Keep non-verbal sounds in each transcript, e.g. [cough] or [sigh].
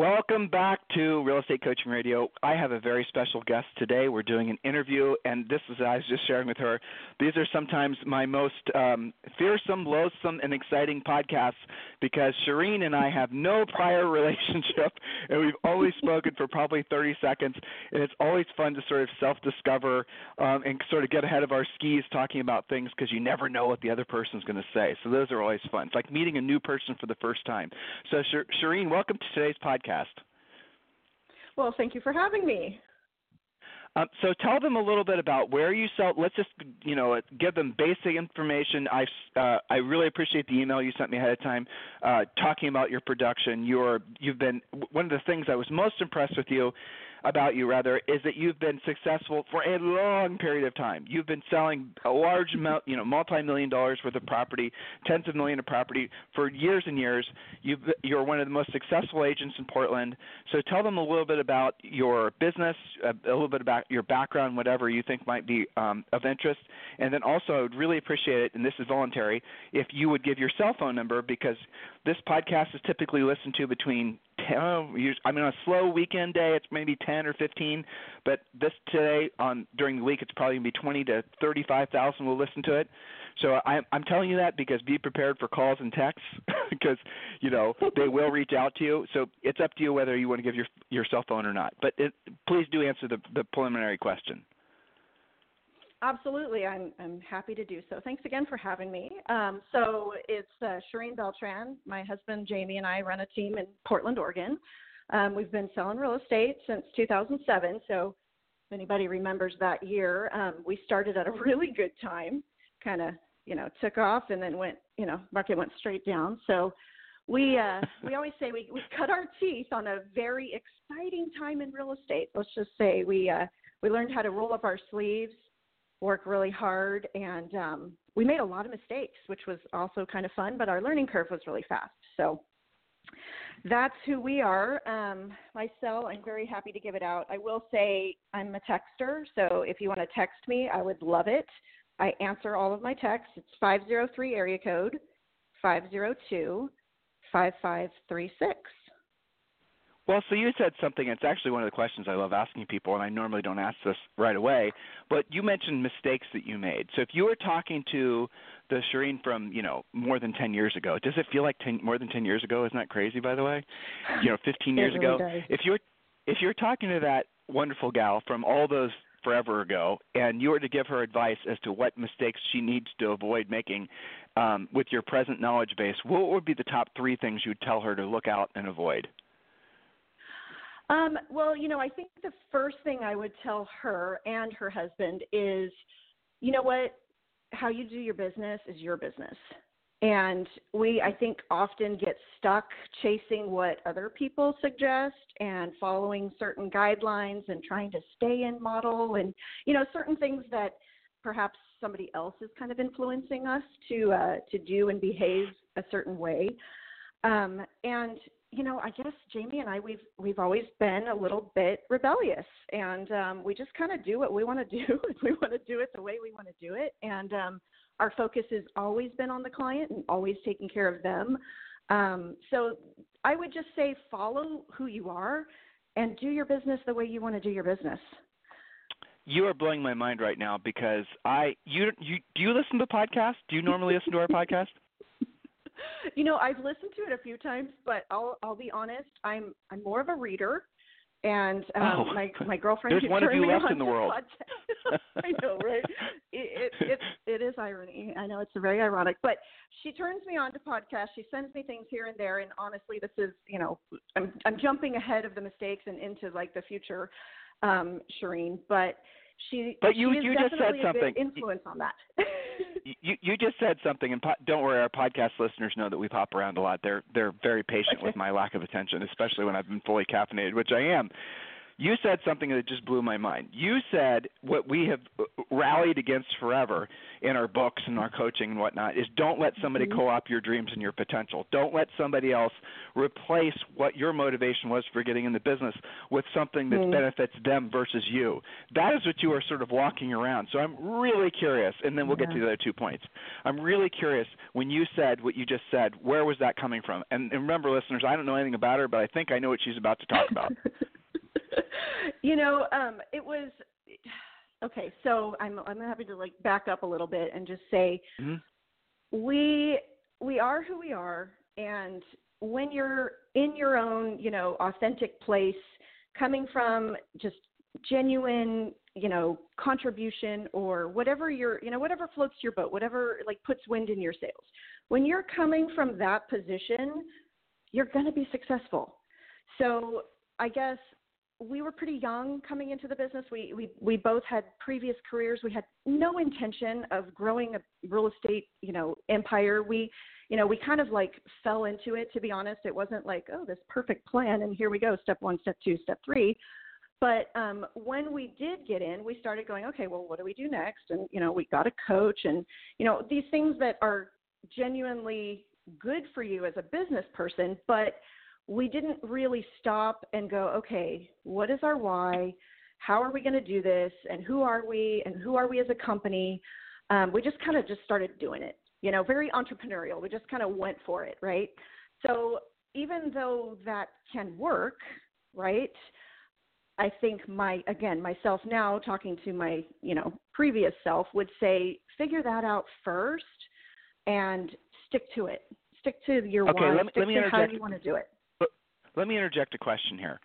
Welcome back to Real Estate Coaching Radio. I have a very special guest today. We're doing an interview, and this is, I was just sharing with her, these are sometimes my most um, fearsome, loathsome, and exciting podcasts because Sherine and I have no prior [laughs] relationship, and we've only spoken for probably 30 seconds, and it's always fun to sort of self discover um, and sort of get ahead of our skis talking about things because you never know what the other person's going to say. So those are always fun. It's like meeting a new person for the first time. So, Sherine, welcome to today's podcast podcast. Well, thank you for having me. Um, so tell them a little bit about where you sell. Let's just you know give them basic information. I uh, I really appreciate the email you sent me ahead of time, uh, talking about your production. You're you've been one of the things I was most impressed with you about you rather is that you've been successful for a long period of time. You've been selling a large amount, you know, multi-million dollars worth of property, tens of million of property for years and years. You've, you're one of the most successful agents in Portland. So tell them a little bit about your business, a, a little bit about your background, whatever you think might be um, of interest, and then also I would really appreciate it, and this is voluntary, if you would give your cell phone number because this podcast is typically listened to between oh, I mean, on a slow weekend day, it's maybe 10 or 15, but this today on during the week, it's probably gonna be 20 to 35,000 will listen to it. So I, I'm telling you that because be prepared for calls and texts [laughs] because you know they will reach out to you. So it's up to you whether you want to give your your cell phone or not. But it, please do answer the the preliminary question. Absolutely, I'm I'm happy to do so. Thanks again for having me. Um, so it's uh, Sherine Beltran. My husband Jaimy and I run a team in Portland, Oregon. Um, we've been selling real estate since 2007. So if anybody remembers that year, um, we started at a [laughs] really good time. Kind of you know took off and then went you know market went straight down. So we uh, [laughs] we always say we we cut our teeth on a very exciting time in real estate. Let's just say we uh, we learned how to roll up our sleeves work really hard, and um, we made a lot of mistakes, which was also kind of fun. But our learning curve was really fast. So that's who we are. Um, my cell, I'm very happy to give it out. I will say I'm a texter, so if you want to text me, I would love it. I answer all of my texts. It's 503 area code 502 5536. Well, so you said something. It's actually one of the questions I love asking people, and I normally don't ask this right away. But you mentioned mistakes that you made. So if you were talking to the Sherine from you know more than ten years ago, does it feel like 10, more than ten years ago? Isn't that crazy? By the way, you know, fifteen [laughs] years really ago. Does. If you're if you're talking to that wonderful gal from all those forever ago, and you were to give her advice as to what mistakes she needs to avoid making um, with your present knowledge base, what would be the top three things you'd tell her to look out and avoid? Um, well, you know, I think the first thing I would tell her and her husband is, you know what, how you do your business is your business. And we, I think, often get stuck chasing what other people suggest and following certain guidelines and trying to stay in model and, you know, certain things that perhaps somebody else is kind of influencing us to uh, to do and behave a certain way. Um, and you know, I guess Jaimy and I we've we've always been a little bit rebellious, and um, we just kind of do what we want to [laughs] do. we want to do it the way we want to do it, and um, our focus has always been on the client and always taking care of them. Um, so I would just say follow who you are and do your business the way you want to do your business. You are blowing my mind right now because I you you do you listen to podcasts? Do you normally listen to our [laughs] podcast? [laughs] you know, I've listened to it a few times, but I'll I'll be honest, I'm I'm more of a reader. And um, oh, my [laughs] my girlfriend there's one of you left in the world. [laughs] I know, right? It, it it it is irony. I know it's very ironic, but she turns me on to podcasts. She sends me things here and there, and honestly, this is you know I'm I'm jumping ahead of the mistakes and into like the future, um, Sherine. But she but you you just said something influence on that. [laughs] you you just said something, and po- don't worry, our podcast listeners know that we pop around a lot. They're they're very patient with my lack of attention, especially when I've been fully caffeinated, which I am. You said something that just blew my mind. You said what we have uh, rallied against forever in our books and our coaching and whatnot is don't let somebody Mhm. co-opt your dreams and your potential. Don't let somebody else replace what your motivation was for getting in the business with something that Mhm. benefits them versus you. That is what you are sort of walking around. So I'm really curious, and then we'll get to the other two points. I'm really curious when you said what you just said. Where was that coming from? And, and remember, listeners, I don't know anything about her, but I think I know what she's about to talk about. [laughs] [laughs] you know, um, it was [sighs] okay. So I'm I'm happy to like back up a little bit and just say hmm we we are who we are, and when you're in your own, you know, authentic place, coming from just genuine, you know, contribution or whatever your, you know, whatever floats your boat, whatever like puts wind in your sails. When you're coming from that position, you're going to be successful. So I guess we were pretty young coming into the business. We we we both had previous careers. We had no intention of growing a real estate, you know, empire. We, you know, we kind of like fell into it. To be honest, it wasn't like oh this perfect plan and here we go, step one, step two, step three. But um, when we did get in, we started going, okay, well, what do we do next? And you know, we got a coach, and you know, these things that are genuinely good for you as a business person, but we didn't really stop and go, okay, what is our why? How are we going to do this? And who are we? And who are we as a company? Um, we just kind of just started doing it, you know, very entrepreneurial. We just kind of went for it, right? So even though that can work, right? I think my again myself now talking to my you know previous self would say figure that out first and stick to it. Stick to your Okay, why. let me- stick let me to how interject. you want to do it. Let me interject a question here.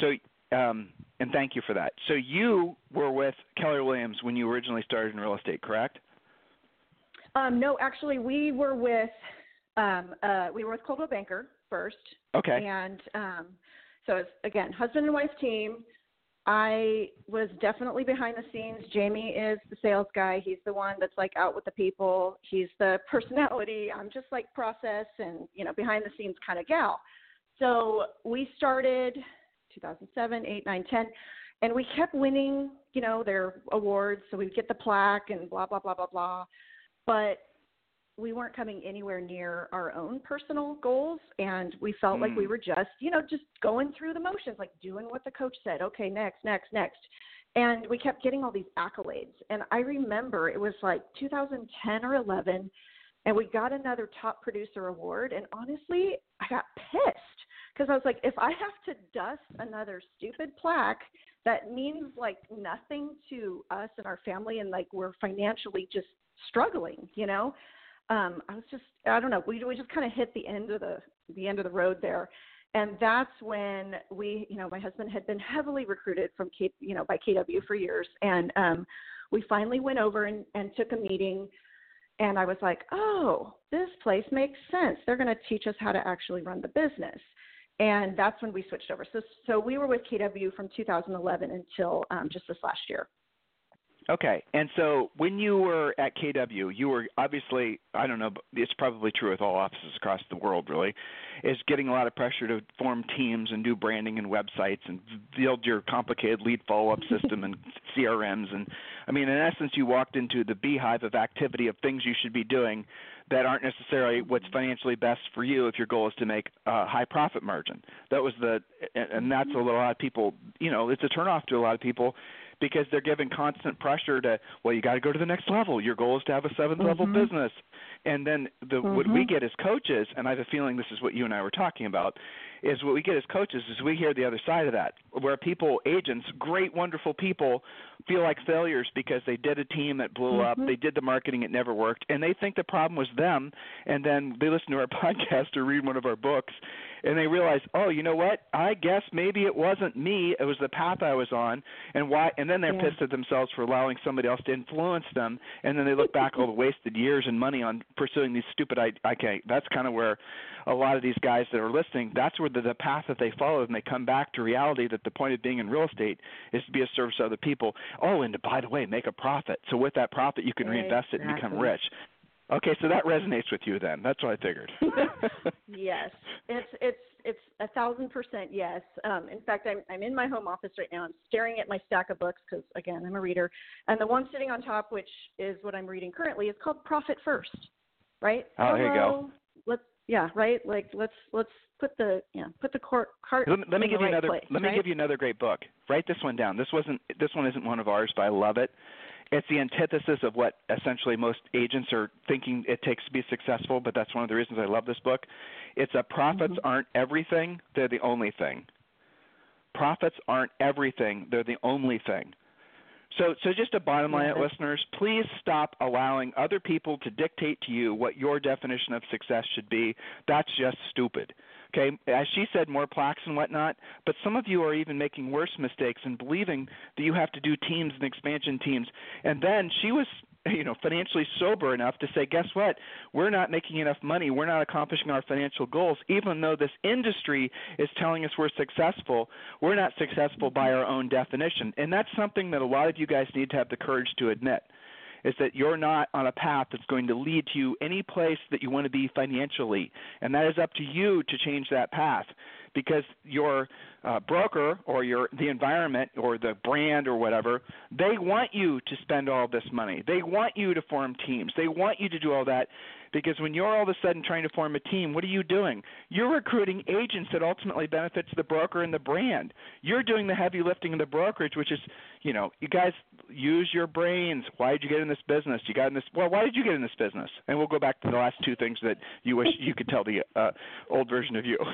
So, um, and thank you for that. So you were with Keller Williams when you originally started in real estate, correct? Um, no, actually, we were with um, uh, we were with Coldwell Banker first, Okay. and um, so it's again husband and wife team. I was definitely behind the scenes. Jaimy is the sales guy. He's the one that's like out with the people. He's the personality. I'm just like process and you know behind the scenes kind of gal. So we started 2007, 8, 9, 10, and we kept winning, you know, their awards. So we'd get the plaque and blah blah blah blah blah. But we weren't coming anywhere near our own personal goals and we felt like we Mm. were just you know just going through the motions like doing what the coach said okay next next next and we kept getting all these accolades and i remember it was like 2010 or 11 and we got another top producer award and honestly i got pissed because i was like if i have to dust another stupid plaque that means like nothing to us and our family and like we're financially just struggling you know um, I was just I don't know we we just kind of hit the end of the the end of the road there, and that's when we you know my husband had been heavily recruited from K you know by KW for years, and um, we finally went over and, and took a meeting, and I was like oh this place makes sense. They're going to teach us how to actually run the business. And that's when we switched over. So, so we were with KW from 2011 until um, just this last year. Okay. And so when you were at KW, you were obviously, I don't know, but it's probably true with all offices across the world, really, is getting a lot of pressure to form teams and do branding and websites and build your complicated lead follow up [laughs] system and CRMs. And I mean, in essence, you walked into the beehive of activity of things you should be doing that aren't necessarily what's mm-hmm. financially best for you if your goal is to make a high profit margin. That was the, and and that's mm-hmm. a lot of people, you know, it's a turnoff to a lot of people because they're given constant pressure to well you got to go to the next level your goal is to have a seventh level Mhm. business and then the what we Mhm. get as coaches and i have a feeling this is what you and i were talking about is what we get as coaches is we hear the other side of that where people agents great wonderful people feel like failures because they did a team that blew up Mhm. they did the marketing it never worked and they think the problem was them and then they listen to our [laughs] podcast or read one of our books and they realize, oh, you know what? I guess maybe it wasn't me; it was the path I was on, and why? And then they're Yeah. pissed at themselves for allowing somebody else to influence them, and then they look back all the wasted years and money on pursuing these stupid. I okay, that's kind of where a lot of these guys that are listening. That's where the, the path that they follow, and they come back to reality that the point of being in real estate is to be a service to other people. Oh, and to, by the way, make a profit. So with that profit, you can reinvest it and become rich. Okay, so that resonates with you then. That's what I figured. [laughs] yes, a thousand percent yes. Um, in fact, I'm I'm in my home office right now. I'm staring at my stack of books because again I'm a reader, and the one sitting on top, which is what I'm reading currently, is called Profit First. Right? Oh, there you go. Let's yeah right like let's let's put the yeah put the cart cart Let me, let me give you right another. place, let me right? give you another great book. Write this one down. This wasn't. This one isn't one of ours, but I love it. It's the antithesis of what essentially most agents are thinking it takes to be successful. But that's one of the reasons I love this book. It's a profits Mm-hmm. aren't everything; they're the only thing. Profits aren't everything; they're the only thing. So, so just a bottom line, that's- listeners, please stop allowing other people to dictate to you what your definition of success should be. That's just stupid. Okay, as she said, more plaques and whatnot, but some of you are even making worse mistakes and believing that you have to do teams and expansion teams. And then she was, [laughs] you know, financially sober enough to say, guess what? We're not making enough money. We're not accomplishing our financial goals, even though this industry is telling us we're successful. We're not successful by our own definition, and that's something that a lot of you guys need to have the courage to admit is that you're not on a path that's going to lead to you any place that you want to be financially. And that is up to you to change that path because your uh, broker or your the environment or the brand or whatever, they want you to spend all this money. They want you to form teams. They want you to do all that because when you're all of a sudden trying to form a team, what are you doing? You're recruiting agents that ultimately benefits the broker and the brand. You're doing the heavy lifting of the brokerage, which is, you know, you guys use your brains. Why did you get in this business? You got in this. Well, why did you get in this business? And we'll go back to the last two things that you wish you could tell the uh, old version of you. [laughs]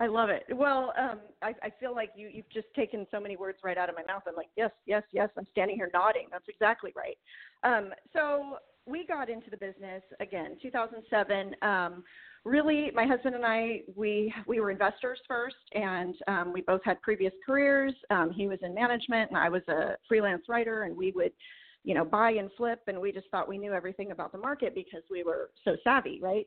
I love it. Well, um, I, I feel like you, you've just taken so many words right out of my mouth. I'm like, yes, yes, yes. I'm standing here nodding. That's exactly right. Um, so we got into the business again, 2007. Um, really, my husband and I, we we were investors first, and um, we both had previous careers. Um, he was in management, and I was a freelance writer, and we would you know buy and flip and we just thought we knew everything about the market because we were so savvy right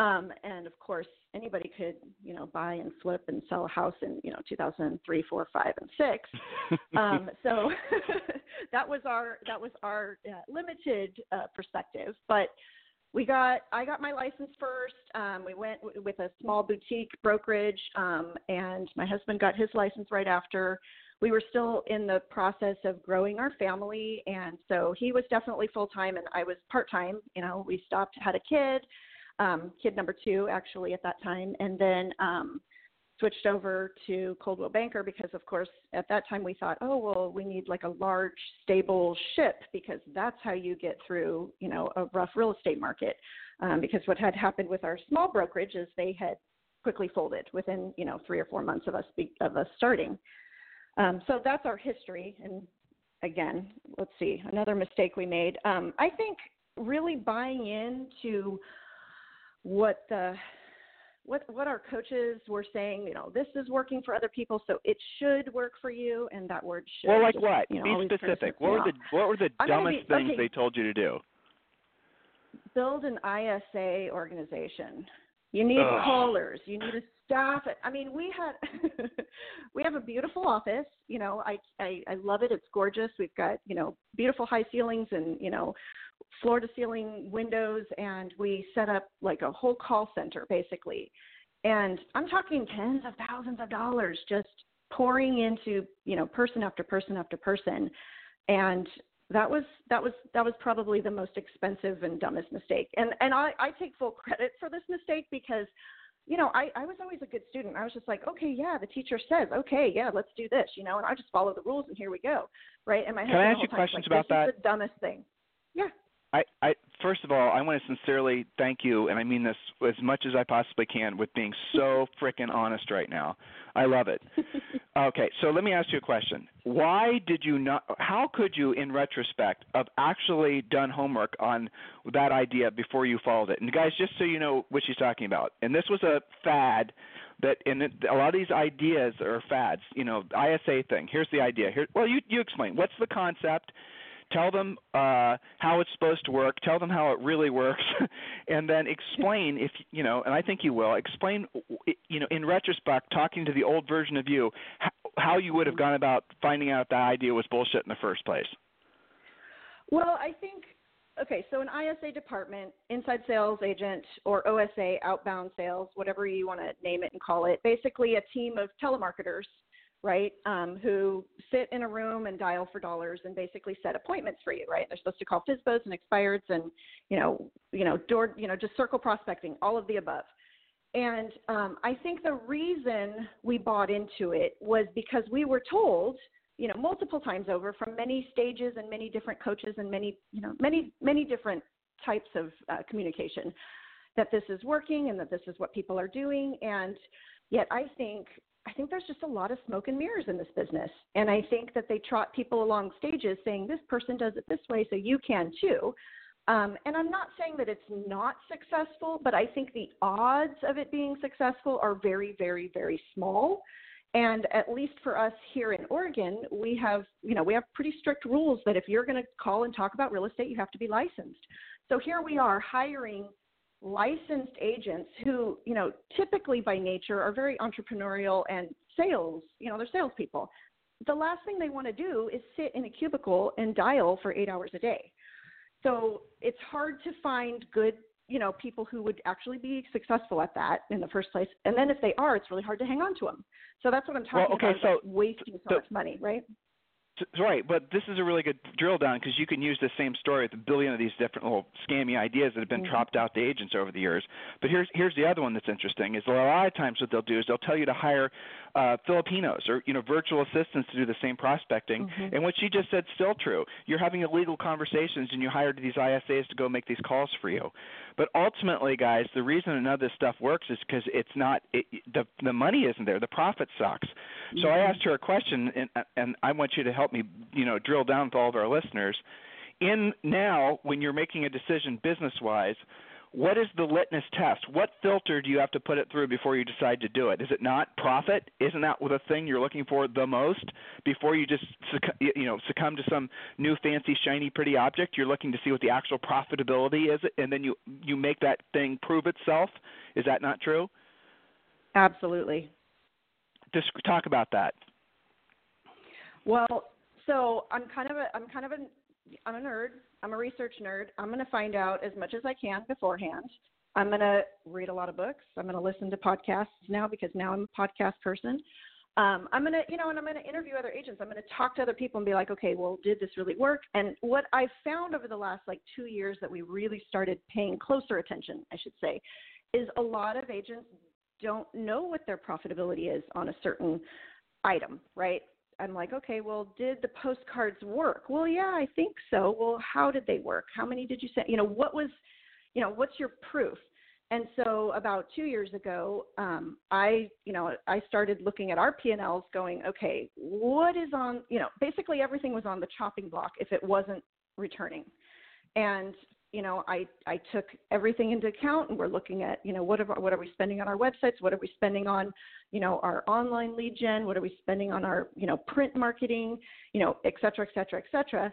um, and of course, anybody could, you know, buy and flip and sell a house in, you know, 2003, 4, 5, and 6. [laughs] um, so [laughs] that was our that was our uh, limited uh, perspective. But we got I got my license first. Um, we went w- with a small boutique brokerage, um, and my husband got his license right after. We were still in the process of growing our family, and so he was definitely full time, and I was part time. You know, we stopped, had a kid um, kid number two actually at that time, and then um, switched over to Coldwell Banker because, of course, at that time we thought, oh well, we need like a large, stable ship because that's how you get through, you know, a rough real estate market. Um, because what had happened with our small brokerage is they had quickly folded within, you know, three or four months of us be, of us starting. Um, so that's our history. And again, let's see, another mistake we made. Um, I think really buying into what the what what our coaches were saying, you know, this is working for other people, so it should work for you, and that word should. well, like what? You know, be always kind of specific. What were the what were the dumbest be- things okay. they told you to do? build an ISA organization. You need Ugh. callers. You need a staff. I mean, we had [laughs] we have a beautiful office. You know, I, I I love it. It's gorgeous. We've got you know beautiful high ceilings and you know floor to ceiling windows, and we set up like a whole call center basically. And I'm talking tens of thousands of dollars just pouring into you know person after person after person, and that was that was that was probably the most expensive and dumbest mistake. And and i i take full credit for this mistake because you know i i was always a good student. I was just like okay yeah the teacher says okay yeah let's do this you know and i just follow the rules and here we go right? And my Can I ask you whole time was questions like, about this is the dumbest thing. Yeah. I, I first of all, I want to sincerely thank you, and I mean this as much as I possibly can, with being so [laughs] freaking honest right now. I love it. [laughs] okay, so let me ask you a question. Why did you not? How could you, in retrospect, have actually done homework on that idea before you followed it? And guys, just so you know what she's talking about, and this was a fad that and it, a lot of these ideas are fads. You know, ISA thing. Here's the idea. Here, well, you you explain. What's the concept? Tell them uh, how it's supposed to work, tell them how it really works, [laughs] and then explain if you know. And I think you will explain, you know, in retrospect, talking to the old version of you, how, how you would have gone about finding out that idea was bullshit in the first place. Well, I think okay, so an ISA department, inside sales agent, or OSA, outbound sales, whatever you want to name it and call it, basically a team of telemarketers right? Um, who sit in a room and dial for dollars and basically set appointments for you, right? They're supposed to call FSBOs and expireds and you know, you know, door, you know, just circle prospecting, all of the above. And um, I think the reason we bought into it was because we were told, you know, multiple times over from many stages and many different coaches and many, you know, many many different types of uh, communication that this is working and that this is what people are doing. And yet, I think I think there's just a lot of smoke and mirrors in this business. And I think that they trot people along stages saying, this person does it this way, so you can too. Um, and I'm not saying that it's not successful, but I think the odds of it being successful are very, very, very small. And at least for us here in Oregon, we have, you know, we have pretty strict rules that if you're going to call and talk about real estate, you have to be licensed. So here we are hiring licensed agents who, you know, typically by nature are very entrepreneurial and sales, you know, they're salespeople. The last thing they want to do is sit in a cubicle and dial for eight hours a day. So it's hard to find good, you know, people who would actually be successful at that in the first place. And then if they are, it's really hard to hang on to them. So that's what I'm talking well, okay, about, so like wasting so much money, right? Right, but this is a really good drill down because you can use the same story with a billion of these different little scammy ideas that have been mm-hmm. dropped out to agents over the years. But here's here's the other one that's interesting is a lot of times what they'll do is they'll tell you to hire uh, Filipinos or you know virtual assistants to do the same prospecting. Mm-hmm. And what she just said still true. You're having illegal conversations and you hired these ISAs to go make these calls for you. But ultimately, guys, the reason none of this stuff works is because it's not it, the the money isn't there. The profit sucks. So I mm-hmm. asked her a question, and and I want you to help me, you know, drill down with all of our listeners. In now, when you're making a decision business wise, what is the litmus test? What filter do you have to put it through before you decide to do it? Is it not profit? Isn't that the thing you're looking for the most before you just you know succumb to some new fancy shiny pretty object? You're looking to see what the actual profitability is, and then you you make that thing prove itself. Is that not true? Absolutely. Just talk about that. Well, so I'm kind of a I'm kind of a I'm a nerd. I'm a research nerd. I'm going to find out as much as I can beforehand. I'm going to read a lot of books. I'm going to listen to podcasts now because now I'm a podcast person. Um, I'm going to, you know, and I'm going to interview other agents. I'm going to talk to other people and be like, okay, well, did this really work? And what I found over the last like two years that we really started paying closer attention, I should say, is a lot of agents don't know what their profitability is on a certain item, right? I'm like, okay, well, did the postcards work? Well, yeah, I think so. Well, how did they work? How many did you send? You know, what was, you know, what's your proof? And so about two years ago, um, I, you know, I started looking at our P&Ls going, okay, what is on, you know, basically everything was on the chopping block if it wasn't returning. And you know, I, I took everything into account and we're looking at, you know, what are, what are we spending on our websites? What are we spending on, you know, our online lead gen? What are we spending on our, you know, print marketing, you know, et cetera, et cetera, et cetera.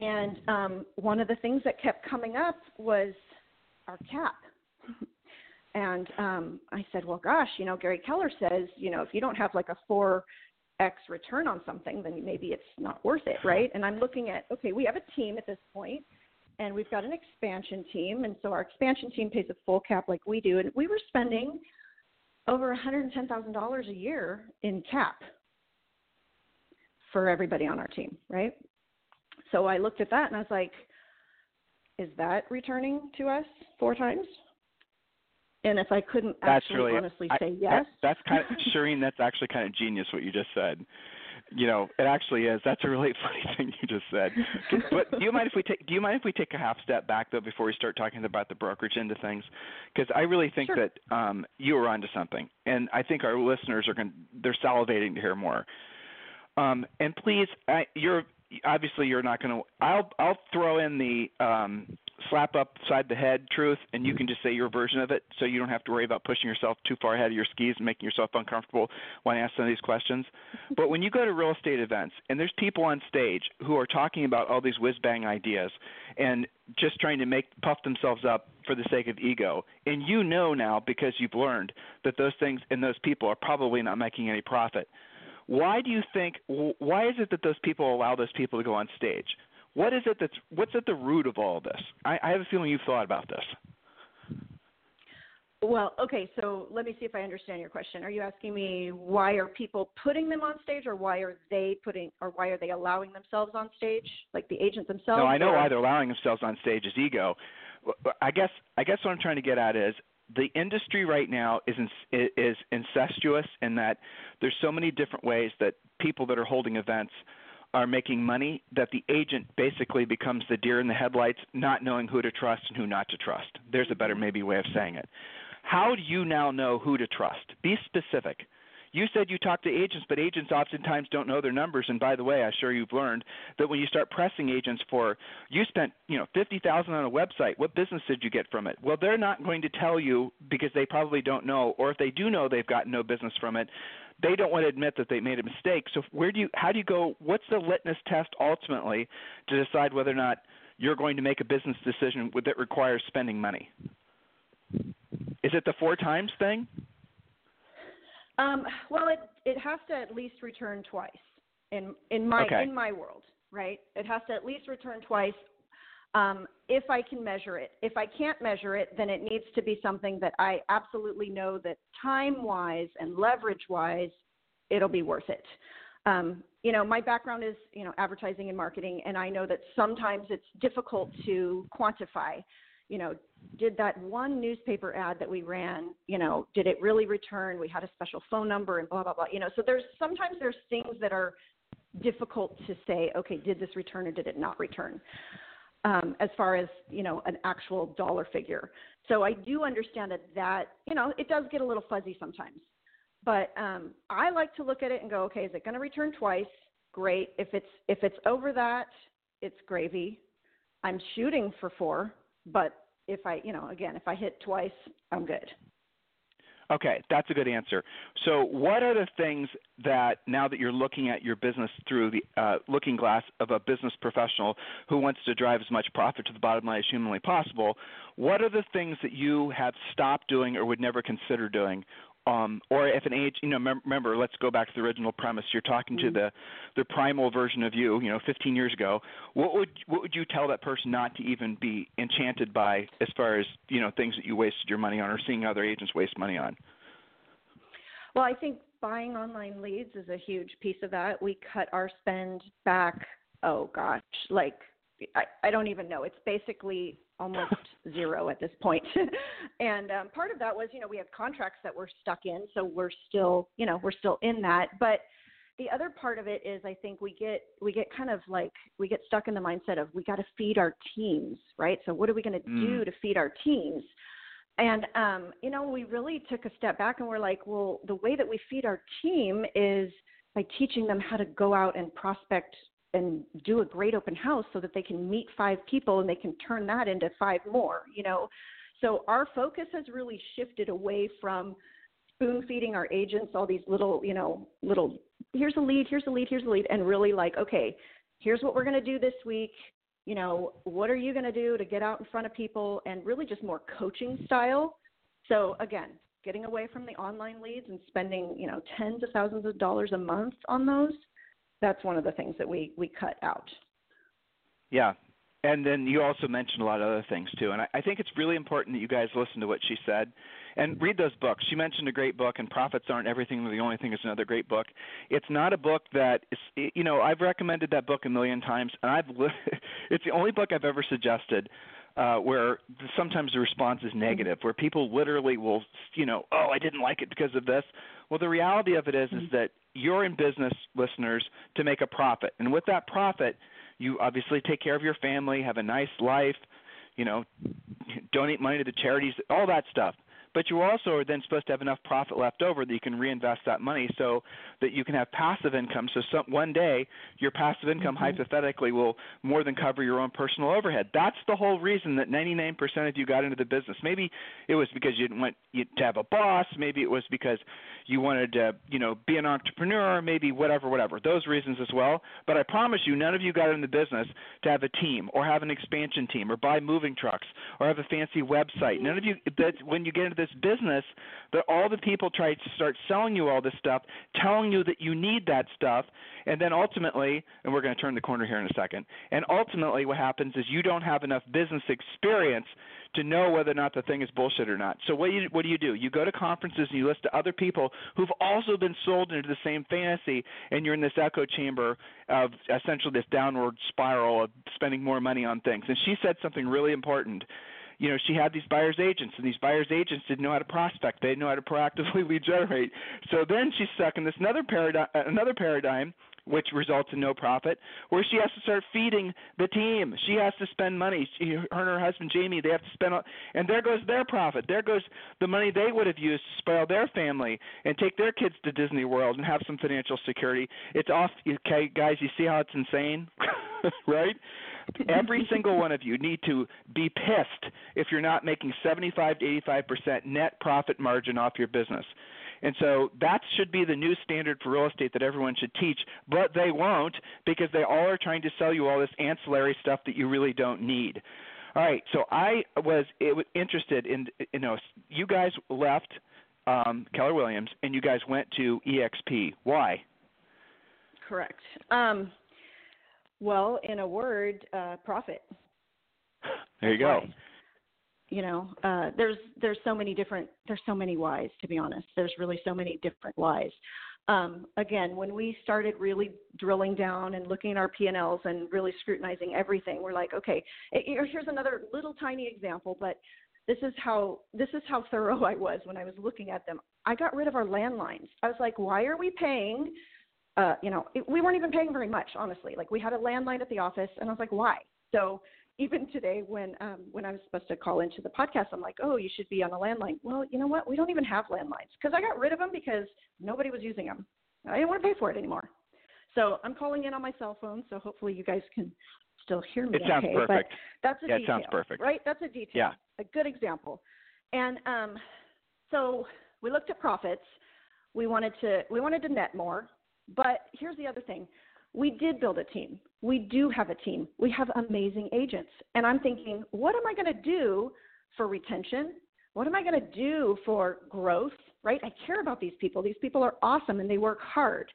And um, one of the things that kept coming up was our cap. [laughs] and um, I said, well, gosh, you know, Gary Keller says, you know, if you don't have like a 4X return on something, then maybe it's not worth it, right? And I'm looking at, okay, we have a team at this point and we've got an expansion team, and so our expansion team pays a full cap like we do, and we were spending over $110,000 a year in cap for everybody on our team, right? So I looked at that and I was like, is that returning to us four times? And if I couldn't that's actually really, honestly I, say yes, that, that's kind of [laughs] Sherine. That's actually kind of genius what you just said you know, it actually is. That's a really [laughs] funny thing you just said. but do you mind if we take do you mind if we take a half step back though before we start talking about the brokerage end of things? Because I really think sure. that um, you are onto something, and I think our listeners are going they're salivating to hear more. Um, and please, I, you're obviously you're not going to. I'll I'll throw in the um, slap upside the head truth, and you mm-hmm. can just say your version of it, so you don't have to worry about pushing yourself too far ahead of your skis and making yourself uncomfortable when I ask some of these questions. [laughs] But when you go to real estate events and there's people on stage who are talking about all these whiz bang ideas and just trying to make puff themselves up for the sake of ego, and you know now because you've learned that those things and those people are probably not making any profit why do you think? Why is it that those people allow those people to go on stage? What is it that's what's at the root of all this? I, I have a feeling you've thought about this. Well, okay, so let me see if I understand your question. Are you asking me why are people putting them on stage, or why are they putting, or why are they allowing themselves on stage, like the agent themselves? No, I know or? why they're allowing themselves on stage is ego. I guess I guess what I'm trying to get at is the industry right now is is incestuous in that there's so many different ways that people that are holding events are making money that the agent basically becomes the deer in the headlights, not knowing who to trust and who not to trust. There's a better mm-hmm. maybe way of saying it. How do you now know who to trust? Be specific. You said you talk to agents, but agents oftentimes don't know their numbers. And by the way, I'm sure you've learned that when you start pressing agents for, you spent you know fifty thousand on a website. What business did you get from it? Well, they're not going to tell you because they probably don't know, or if they do know, they've got no business from it. They don't want to admit that they made a mistake. So where do you? How do you go? What's the litmus test ultimately to decide whether or not you're going to make a business decision that requires spending money? Is it the four times thing? Um, well, it it has to at least return twice in in my okay. in my world, right? It has to at least return twice. Um, if I can measure it. If I can't measure it, then it needs to be something that I absolutely know that time wise and leverage wise, it'll be worth it. Um, you know, my background is you know advertising and marketing, and I know that sometimes it's difficult to quantify you know, did that one newspaper ad that we ran, you know, did it really return? We had a special phone number and blah blah blah. You know, so there's sometimes there's things that are difficult to say, okay, did this return or did it not return? Um, as far as you know, an actual dollar figure. So I do understand that that you know it does get a little fuzzy sometimes, but um, I like to look at it and go, okay, is it going to return twice? Great. If it's if it's over that, it's gravy. I'm shooting for four but if I, you know, again, if I hit twice, I'm good. Okay, that's a good answer. So, what are the things that now that you're looking at your business through the uh, looking glass of a business professional who wants to drive as much profit to the bottom line as humanly possible, what are the things that you have stopped doing or would never consider doing um, or if an age, you know, remember, let's go back to the original premise. You're talking mm-hmm. to the the primal version of you, you know, 15 years ago. What would what would you tell that person not to even be enchanted by, as far as you know, things that you wasted your money on, or seeing other agents waste money on? Well, I think buying online leads is a huge piece of that. We cut our spend back. Oh gosh, like I, I don't even know. It's basically almost [laughs] zero at this point. [laughs] and um, part of that was, you know, we have contracts that we're stuck in, so we're still, you know, we're still in that. But the other part of it is, I think we get we get kind of like we get stuck in the mindset of we got to feed our teams, right? So what are we going to mm. do to feed our teams? And um, you know, we really took a step back and we're like, well, the way that we feed our team is by teaching them how to go out and prospect and do a great open house so that they can meet five people and they can turn that into five more you know? So our focus has really shifted away from spoon feeding our agents all these little you know little here's a lead here's a lead here's a lead and really like okay here's what we're going to do this week. You know what are you going to do to get out in front of people? And really just more coaching style. So again getting away from the online leads and spending you know tens of thousands of dollars a month on those that's one of the things that we we cut out. Yeah, and then you also mentioned a lot of other things too, and I, I think it's really important that you guys listen to what she said and read those books. She mentioned a great book, and Profits Aren't Everything. The Only Thing is another great book. It's not a book that is, you know, I've recommended that book a million times, and I've li- [laughs] it's the only book I've ever suggested uh, where sometimes the response is negative, where people literally will, you know, oh, I didn't like it because of this. Well, the reality of it is, is that you're in business, listeners, to make a profit, and with that profit, you obviously take care of your family, have a nice life, you know, donate money to the charities, all that stuff but you also are then supposed to have enough profit left over that you can reinvest that money so that you can have passive income. So some, one day your passive income mm-hmm. hypothetically will more than cover your own personal overhead. That's the whole reason that 99% of you got into the business. Maybe it was because you didn't want to have a boss. Maybe it was because you wanted to, you know, be an entrepreneur. Maybe whatever, whatever. Those reasons as well. But I promise you, none of you got in the business to have a team or have an expansion team or buy moving trucks or have a fancy website. None of you. That when you get into this business that all the people try to start selling you all this stuff, telling you that you need that stuff, and then ultimately, and we're going to turn the corner here in a second, and ultimately what happens is you don't have enough business experience to know whether or not the thing is bullshit or not. So what do you what do you do? You go to conferences and you listen to other people who've also been sold into the same fantasy, and you're in this echo chamber of essentially this downward spiral of spending more money on things. And she said something really important you know, she had these buyer's agents, and these buyer's agents didn't know how to prospect. They didn't know how to proactively [laughs] lead generate. So then she's stuck in this another paradigm, another paradigm which results in no profit, where she has to start feeding the team. She has to spend money. She, her and her husband Jaimy, they have to spend, and there goes their profit. There goes the money they would have used to spoil their family and take their kids to Disney World and have some financial security. It's off, okay, guys. You see how it's insane, [laughs] right? Every [laughs] single one of you need to be pissed if you're not making 75 to 85 percent net profit margin off your business. And so that should be the new standard for real estate that everyone should teach, but they won't because they all are trying to sell you all this ancillary stuff that you really don't need. All right, so I was interested in you know you guys left um, Keller Williams and you guys went to EXP. Why? Correct. Um, well, in a word, uh, profit. There you go. Why. You know, uh, there's there's so many different there's so many whys to be honest. There's really so many different whys. Um, again, when we started really drilling down and looking at our P&Ls and really scrutinizing everything, we're like, okay, here's another little tiny example, but this is how this is how thorough [laughs] I was when I was looking at them. I got rid of our landlines. I was like, why are we paying uh, you know, it, we weren't even paying very much, honestly. Like we had a landline at the office, and I was like, why? So even today, when um, when I was supposed to call into the podcast, I'm like, oh, you should be on a landline. Well, you know what? We don't even have landlines because I got rid of them because nobody was using them. I didn't want to pay for it anymore. So I'm calling in on my cell phone. So hopefully you guys can still hear me. It sounds okay. perfect. But that's a yeah, detail, it sounds perfect. Right? That's a detail. Yeah. A good example. And um, so we looked at profits. We wanted to we wanted to net more. But here's the other thing we did build a team. We do have a team. We have amazing agents. And I'm thinking, what am I going to do for retention? What am I going to do for growth? Right? I care about these people. These people are awesome and they work hard.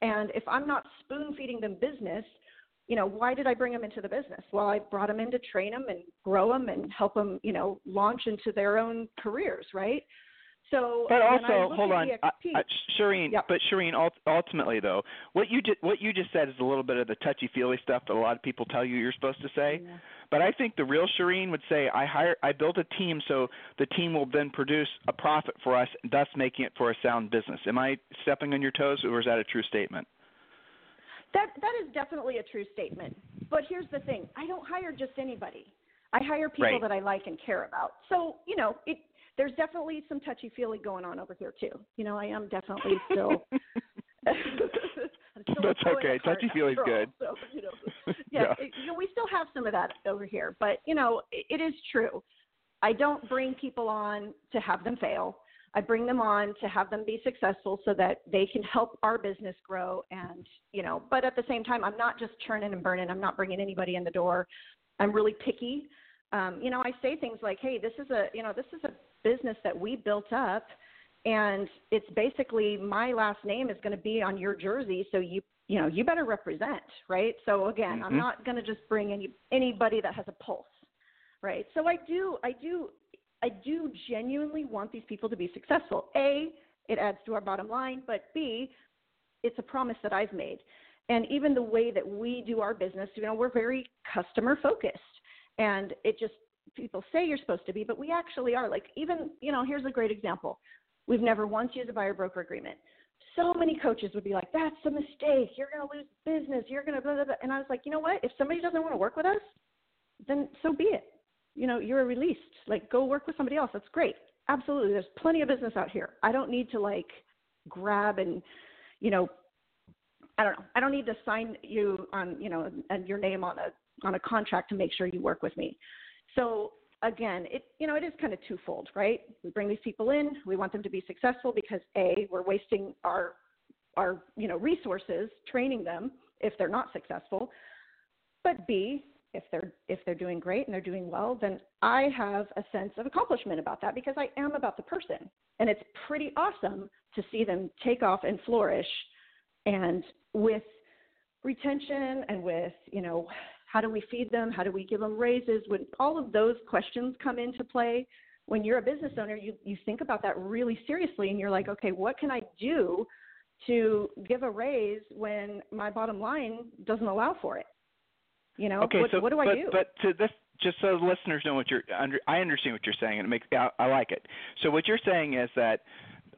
And if I'm not spoon feeding them business, you know, why did I bring them into the business? Well, I brought them in to train them and grow them and help them, you know, launch into their own careers, right? So, but also, hold on, uh, uh, Sherine. Yep. But Sherine, ultimately, though, what you just what you just said is a little bit of the touchy feely stuff that a lot of people tell you you're supposed to say. Yeah. But I think the real Sherine would say, I hire, I built a team, so the team will then produce a profit for us, thus making it for a sound business. Am I stepping on your toes, or is that a true statement? That that is definitely a true statement. But here's the thing: I don't hire just anybody. I hire people right. that I like and care about. So you know, it there's definitely some touchy feely going on over here too. You know, I am definitely still. [laughs] That's okay. Touchy feely's good. So, you know, [laughs] yeah, yeah. It, you know, we still have some of that over here, but you know, it, it is true. I don't bring people on to have them fail. I bring them on to have them be successful so that they can help our business grow and, you know, but at the same time, I'm not just churning and burning. I'm not bringing anybody in the door. I'm really picky. Um, you know, I say things like, "Hey, this is a, you know, this is a business that we built up and it's basically my last name is going to be on your jersey so you you know you better represent right? So again mm-hmm. i'm not going to just bring any anybody that has a pulse right? So i do i do i do genuinely want these people to be successful. A it adds to our bottom line but b it's a promise that i've made. And even the way that we do our business you know we're very customer focused and it just people say you're supposed to be, but we actually are. Like even, you know, here's a great example. We've never once used a buyer broker agreement. So many coaches would be like, "That's a mistake. You're going to lose business. You're going to blah, blah blah." And I was like, you know what? If somebody doesn't want to work with us, then so be it. You know, you're released. Like, go work with somebody else. That's great. Absolutely. There's plenty of business out here. I don't need to like grab and, you know, I don't know. I don't need to sign you on, you know, and your name on a on a contract to make sure you work with me. So again, it you know it is kind of twofold, right? We bring these people in, we want them to be successful because a we're wasting our our you know resources training them if they're not successful, but b if they're if they're doing great and they're doing well, then I have a sense of accomplishment about that because I am about the person, and it's pretty awesome to see them take off and flourish, and with retention and with you know how do we feed them? How do we give them raises? When all of those questions come into play, when you're a business owner, you, you think about that really seriously and you're like, okay, what can I do to give a raise when my bottom line doesn't allow for it? You know, okay, what, so, what do I but, do? But to this, just so the listeners know what you're under, I understand what you're saying, and it makes I, I like it. So what you're saying is that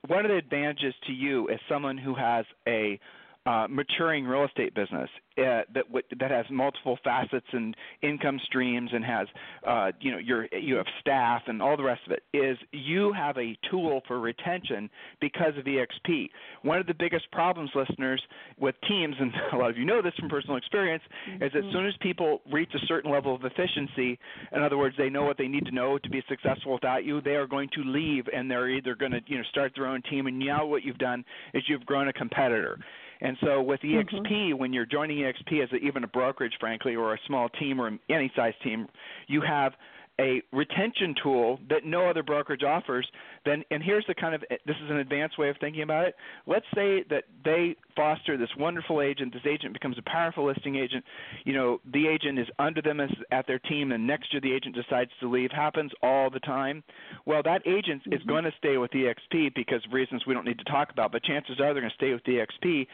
one of the advantages to you as someone who has a uh, maturing real estate business uh, that w- that has multiple facets and income streams and has uh, you know your you have staff and all the rest of it is you have a tool for retention because of EXP. One of the biggest problems, listeners, with teams, and [laughs] a lot of you know this from personal experience, mm-hmm. is as soon as people reach a certain level of efficiency, in other words, they know what they need to know to be successful without you, they are going to leave and they're either going to you know start their own team. And now what you've done is you've grown a competitor. And so with EXP, mm-hmm. when you're joining EXP as a, even a brokerage, frankly, or a small team or any size team, you have a retention tool that no other brokerage offers, then and here's the kind of this is an advanced way of thinking about it. Let's say that they foster this wonderful agent. This agent becomes a powerful listing agent. You know, the agent is under them as, at their team, and next year the agent decides to leave. Happens all the time. Well, that agent mm-hmm. is going to stay with EXP because of reasons we don't need to talk about, but chances are they're going to stay with EXP.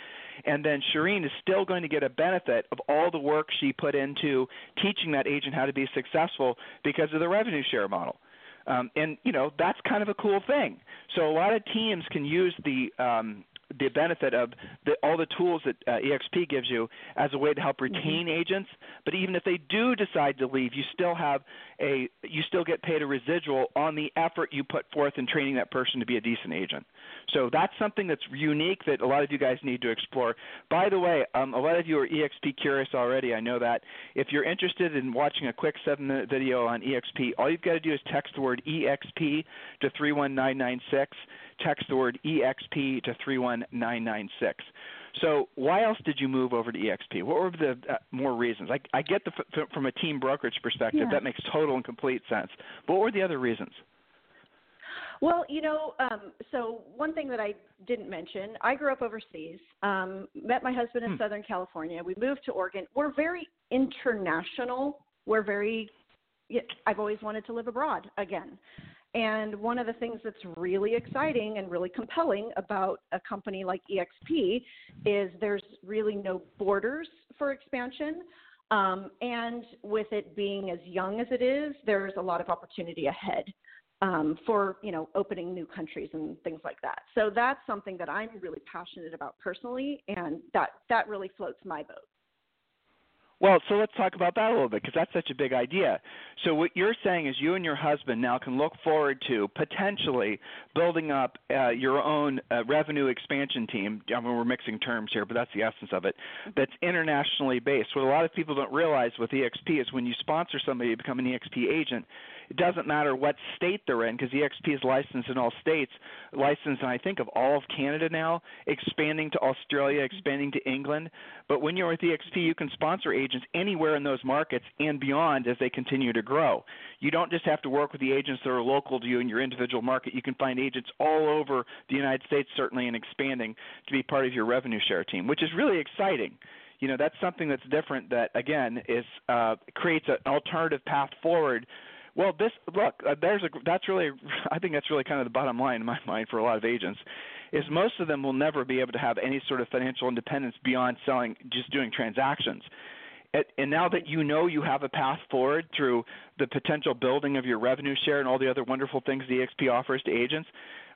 And then Sherine is still going to get a benefit of all the work she put into teaching that agent how to be successful because of the revenue share model. Um, and you know that's kind of a cool thing. So a lot of teams can use the um, the benefit of the, all the tools that uh, EXP gives you as a way to help mm-hmm. retain mm-hmm. agents. But even if they do decide to leave, you still have a you still get paid a residual on the effort you put forth in training that person to be a decent agent. So that's something that's unique that a lot of you guys need to explore. By the way, um, a lot of you are EXP curious already. I know that. If you're interested in watching a quick seven-minute video on EXP, all you've got to do is text the word EXP to 31996 text the word EXP to 31996. So, why else did you move over to EXP? What were the uh, more reasons? I, I get the f- from a team brokerage perspective, yeah. that makes total and complete sense. But what were the other reasons? Well, you know, um, so one thing that I didn't mention, I grew up overseas, um, met my husband in hmm. Southern California. We moved to Oregon. We're very international. We're very, I've always wanted to live abroad again. And one of the things that's really exciting and really compelling about a company like EXP is there's really no borders for expansion. Um, and with it being as young as it is, there's a lot of opportunity ahead um, for you know opening new countries and things like that. So that's something that I'm really passionate about personally, and that that really floats my boat. Well, so let's talk about that a little bit because that's such a big idea. So what you're saying is you and your husband now can look forward to potentially building up uh, your own uh, revenue expansion team. I mean, we're mixing terms here, but that's the essence of it. That's internationally based. What a lot of people don't realize with EXP is when you sponsor somebody to become an EXP agent, it doesn't matter what state they're in because EXP is licensed in all states, licensed in I think of all of Canada now, expanding to Australia, expanding to England. But when you're with EXP, you can sponsor agents anywhere in those markets and beyond as they continue to grow. You don't just have to work with the agents that are local to you in your individual market. You can find agents all over the United States, certainly, and expanding to be part of your revenue share team, which is really exciting you know that's something that's different that again is uh, creates an alternative path forward well, this look, uh, there's a that's really [laughs] I think that's really kind of the bottom line in my [laughs] mind for a lot of agents is most of them will never be able to have any sort of financial independence beyond selling just doing transactions. and now that you know you have a path forward through the potential building of your revenue share and all the other wonderful things the EXP offers to agents,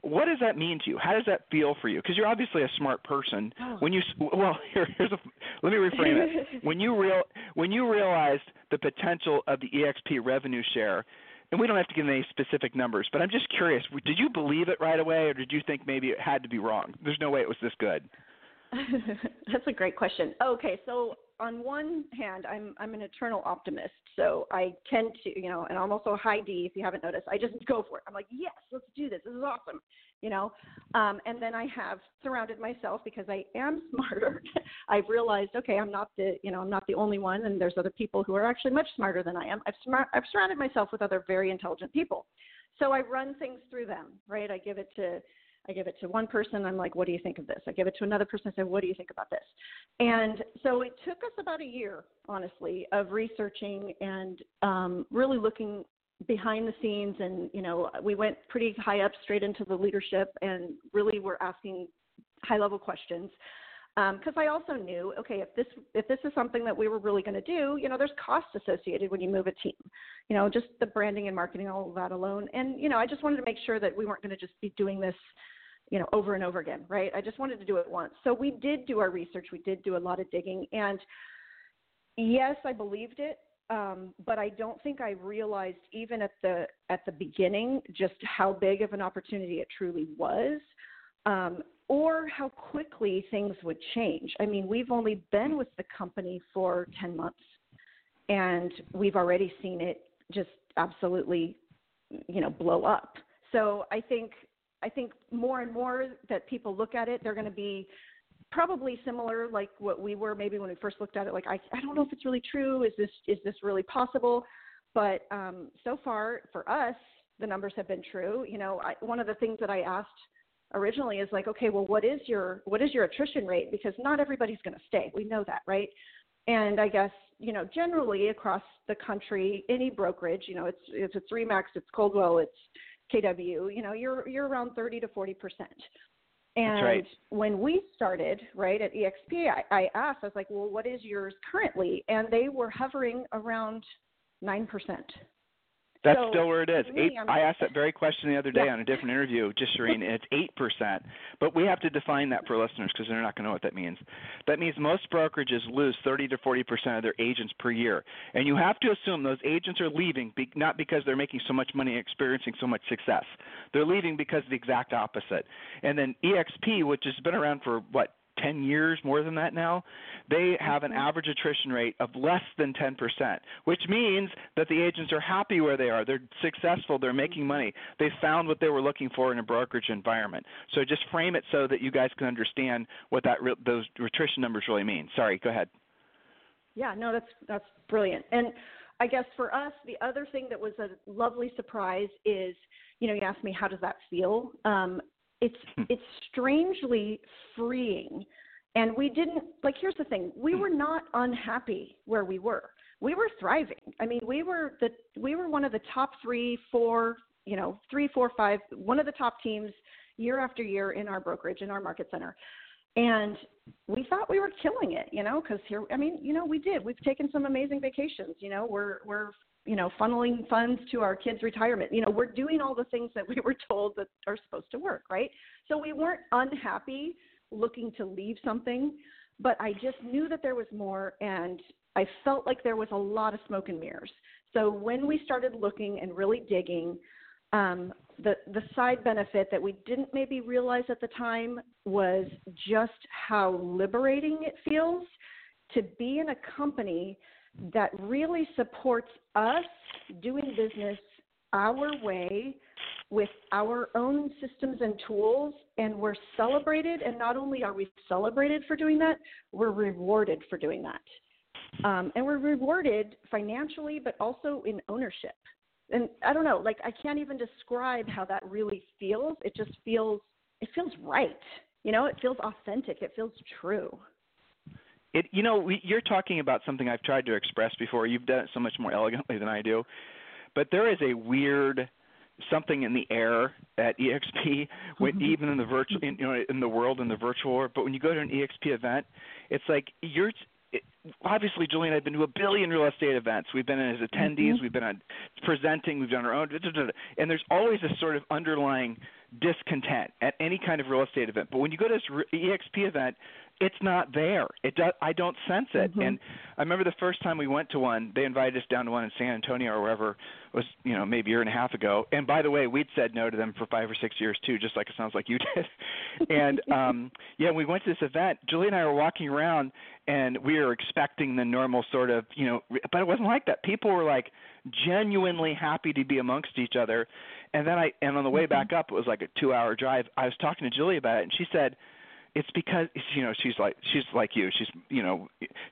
what does that mean to you? How does that feel for you? Because you're obviously a smart person. Oh. When you well, here, [laughs] here's a let me reframe it. [laughs] When you real when you realized the potential of the EXP revenue share, and we don't have to give any specific numbers, but I'm just curious. Did you believe it right away, or did you think maybe it had to be wrong? There's no way it was this good. [laughs] That's a great question. Okay, so on one hand, I'm I'm an eternal optimist, so I tend to, you know, and I'm also high D. If you haven't noticed, I just go for it. I'm like, yes, let's do this. This is awesome, you know. Um, and then I have surrounded myself because I am [laughs] smarter. I've realized, okay, I'm not the, you know, I'm not the only one, and there's other people who are actually much smarter than I am. I've smart, I've surrounded myself with other very intelligent people, so I run things through them, right? I give it to I give it to one person. I'm like, what do you think of this? I give it to another person. I say, what do you think about this? And so it took us about a year, honestly, of researching and um, really looking behind the scenes. And, you know, we went pretty high up straight into the leadership and really were asking high level questions because um, I also knew, okay, if this if this is something that we were really going to do, you know, there's costs associated when you move a team, you know, just the branding and marketing, all of that alone, and you know, I just wanted to make sure that we weren't going to just be doing this, you know, over and over again, right? I just wanted to do it once. So we did do our research, we did do a lot of digging, and yes, I believed it, um, but I don't think I realized even at the at the beginning just how big of an opportunity it truly was. Um, or how quickly things would change. I mean, we've only been with the company for 10 months and we've already seen it just absolutely, you know, blow up. So I think I think more and more that people look at it, they're going to be probably similar like what we were maybe when we first looked at it like I I don't know if it's really true, is this is this really possible? But um so far for us, the numbers have been true. You know, I, one of the things that I asked originally is like, okay, well, what is your what is your attrition rate? Because not everybody's going to stay. We know that, right? And I guess you know generally across the country, any brokerage, you know, it's if it's Remax, it's Coldwell, it's KW, you know, you're you're around 30 to 40 percent. And right. when we started, right, at EXP, I, I asked, I was like, well, what is yours currently? And they were hovering around 9%. That's so, still where it is. Eight, I'm, asked that very question the other day yeah. on a different interview, just Sherine, and it's eight percent. But we have to define that for listeners because they're not going to know what that means. That means most brokerages lose 30 to 40 percent of their agents per year, and you have to assume those agents are leaving be, not because they're making so much money and experiencing so much success. They're leaving because of the exact opposite. And then EXP, which has been around for what 10 years, more than that now, they have an mm-hmm. average attrition rate of less than 10%, which means that the agents are happy where they are. They're successful. They're making money. They found what they were looking for in a brokerage environment. So just frame it so that you guys can understand what that re- those attrition numbers really mean. Sorry, go ahead. Yeah, no, that's that's brilliant. And I guess for us, the other thing that was a lovely surprise is, you know, you asked me how does that feel. Um, it's hmm. it's strangely freeing. And we didn't like here's the thing. We hmm. were not unhappy where we were. We were thriving. I mean we were the we were one of the top three four you know three four five one of the top teams year after year in our brokerage in our market center. And we thought we were killing it you know because here i mean you know we did. We've taken some amazing vacations you know we're we're you know, funneling funds to our kids' retirement. You know, we're doing all the things that we were told that are supposed to work, right? So we weren't unhappy looking to leave something, but I just knew that there was more and I felt like there was a lot of smoke and mirrors. So when we started looking and really digging, um, the the side benefit that we didn't maybe realize at the time was just how liberating it feels to be in a company that really supports us doing business our way with our own systems and tools. And we're celebrated and not only are we celebrated for doing that we're rewarded for doing that. Um, and we're rewarded financially but also in ownership. And i don't know like i can't even describe how that really feels. It just feels it feels right. You know it feels authentic. It feels true it you know we, you're talking about something I've tried to express before. You've done it so much more elegantly than I do, but there is a weird something in the air at EXP, [laughs] when, even in the virtual, in, you know, in the world in the virtual world. But when you go to an EXP event, it's like you're. It, obviously Julie and I have been to a billion real estate events. We've been as attendees, mm-hmm. we've been on presenting, we've done our own, and there's always a sort of underlying discontent at any kind of real estate event. But when you go to this EXP event, it's not there. It does. I don't sense it. Mm-hmm. And I remember the first time we went to one, they invited us down to one in San Antonio or wherever it was, you know, maybe a year and a half ago. And by the way, we'd said no to them for five or six years too, just like it sounds like you [laughs] did. and um yeah, we went to this event. Julie and I were walking around, and we were expecting the normal sort of, you know, but it wasn't like that. People were like genuinely happy to be amongst each other. And then I, and on the way mm-hmm. back up, it was like a two-hour drive. I was talking to Julie about it, and she said it's because you know she's like she's like you. She's you know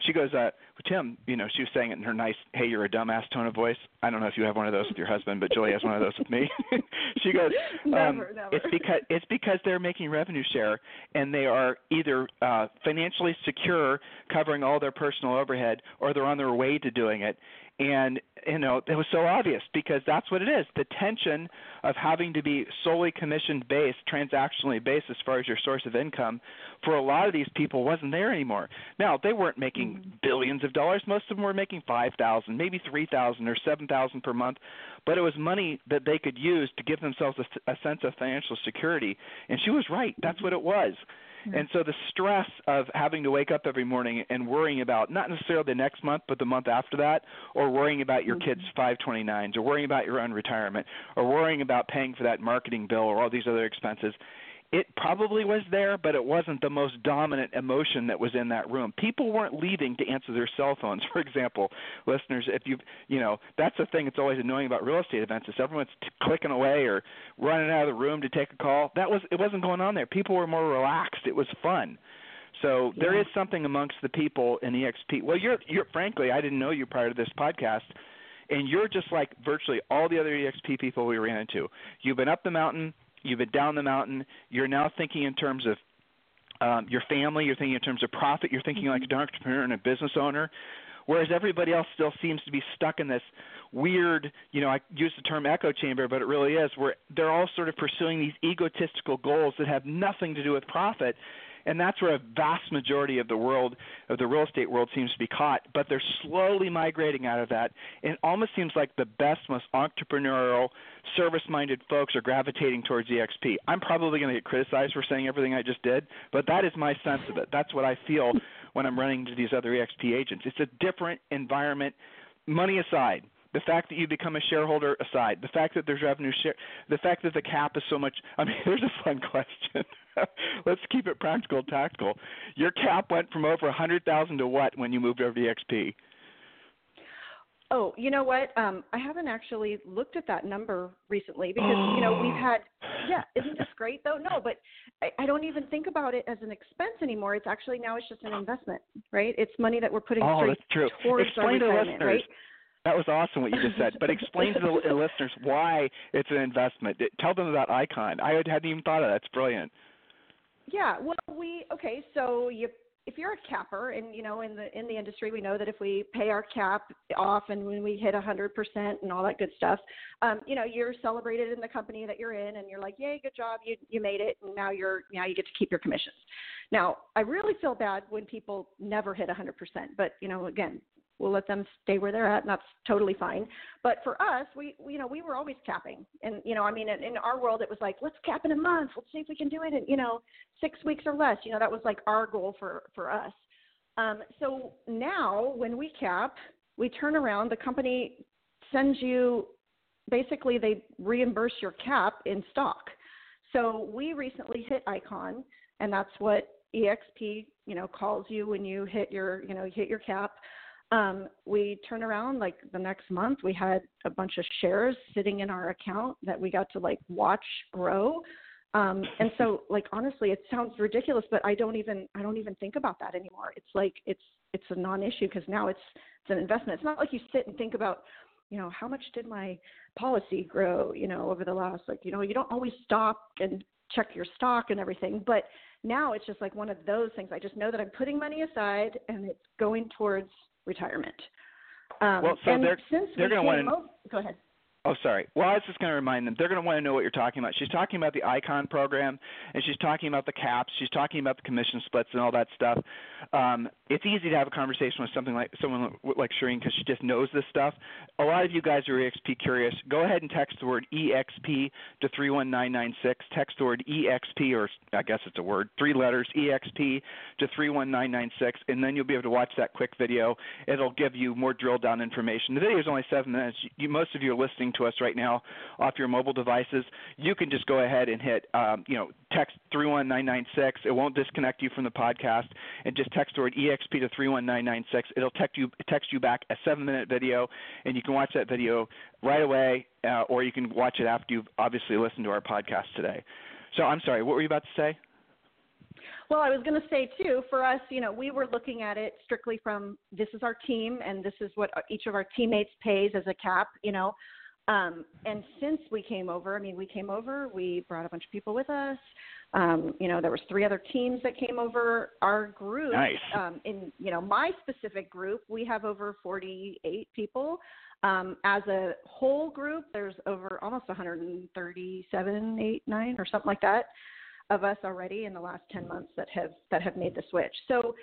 she goes uh tim you know she was saying it in her nice hey you're a dumbass tone of voice. I don't know if you have one of those with your husband but julie has one of those with me. [laughs] She goes [laughs] um never, never. it's because it's because they're making revenue share and they are either uh financially secure covering all their personal overhead or they're on their way to doing it and you know it was so obvious because that's what it is the tension of having to be solely commission based transactionally based as far as your source of income for a lot of these people wasn't there anymore. Now they weren't making mm-hmm. billions of dollars. Most of them were making five thousand maybe three thousand or seven thousand per month. But it was money that they could use to give themselves a, a sense of financial security. And she was right. That's what it was and so the stress of having to wake up every morning and worrying about not necessarily the next month, but the month after that, or worrying about your kids' mm-hmm. 529s, or worrying about your own retirement, or worrying about paying for that marketing bill or all these other expenses, it probably was there, but it wasn't the most dominant emotion that was in that room. People weren't leaving to answer their cell phones. [laughs] For example, listeners, if you you know that's the thing that's always annoying about real estate events is everyone's t- clicking away or running out of the room to take a call. That was it wasn't going on there. People were more relaxed. It was fun. So yeah. there is something amongst the people in EXP. Well, you're you're frankly, I didn't know you prior to this podcast and you're just like virtually all the other EXP people we ran into. You've been up the mountain, You've been down the mountain. You're now thinking in terms of um, your family. You're thinking in terms of profit. You're thinking like an entrepreneur and a business owner. Whereas everybody else still seems to be stuck in this weird, you know, I use the term echo chamber, but it really is where they're all sort of pursuing these egotistical goals that have nothing to do with profit and that's where a vast majority of the world of the real estate world seems to be caught but they're slowly migrating out of that. It almost seems like the best most entrepreneurial service minded folks are gravitating towards exp i'm probably going to get criticized for saying everything i just did but that is my sense of it. That's what i feel when i'm running into these other exp agents. It's a different environment. Money aside the fact that you become a shareholder aside, the fact that there's revenue share, the fact that the cap is so much. I mean, [laughs] here's a fun question. [laughs] Let's keep it practical, tactical. Your cap went from over a hundred thousand to what when you moved over to EXP? Oh, you know what? Um, I haven't actually looked at that number recently because you know we've had. [gasps] Yeah, isn't this great though? No, but I, I don't even think about it as an expense anymore. It's actually now it's just an investment, right? It's money that we're putting oh, straight that's true. towards Explain our retirement, to listeners. right? That was awesome what you just said. But explain to the listeners why it's an investment. Tell them about Icon. I hadn't even thought of that. It's brilliant. Yeah. Well, we okay. So you if you're a capper and you know in the in the industry we know that if we pay our cap off and when we hit a hundred percent and all that good stuff um you know you're celebrated in the company that you're in and you're like yay good job you you made it and now you're now you get to keep your commissions now i really feel bad when people never hit a hundred percent but you know again we'll let them stay where they're at and that's totally fine. But for us we, we you know we were always capping. And you know i mean in, in our world it was like let's cap in a month. Let's see if we can do it in you know six weeks or less. You know that was like our goal for for us. Um, so now when we cap we turn around the company sends you basically they reimburse your cap in stock. So we recently hit icon and that's what exp you know calls you when you hit your you know you hit your cap um, we turn around like the next month, we had a bunch of shares sitting in our account that we got to like watch grow. Um, and so [laughs] like honestly, it sounds ridiculous, but I don't even I don't even think about that anymore. It's like it's it's a non-issue because now it's it's an investment. It's not like you sit and think about you know how much did my policy grow you know over the last like you know you don't always stop and check your stock and everything but now it's just like one of those things i just know that i'm putting money aside and it's going towards retirement. Um, well, so they're since they're going to want to go ahead. Oh, sorry. Well, I was just going to remind them. They're going to want to know what you're talking about. She's talking about the Icon program, and she's talking about the caps. She's talking about the commission splits and all that stuff. Um, it's easy to have a conversation with something like someone like Sherine because she just knows this stuff. A lot of you guys are EXP curious. Go ahead and text the word EXP to 31996. Text the word EXP, or I guess it's a word, three letters, EXP to 31996, and then you'll be able to watch that quick video. It'll give you more drill down information. The video is only seven minutes. You, most of you are listening to us right now off your mobile devices. You can just go ahead and hit, um, you know, text 31996. It won't disconnect you from the podcast, and just text the word EXP to 31996. It'll text you text you back a seven minute video, and you can watch that video right away, uh, or you can watch it after you've obviously listened to our podcast today. So I'm sorry, what were you about to say? Well, I was going to say too, for us, you know, we were looking at it strictly from this is our team and this is what each of our teammates pays as a cap, you know. Um, and since we came over, I mean, we came over, we brought a bunch of people with us. Um, you know, there was three other teams that came over. Our group, nice. um, in you know my specific group, we have over 48 people. Um, as a whole group, there's over almost 137, 8, 9, or something like that of us already in the last 10 months that have that have made the switch. So,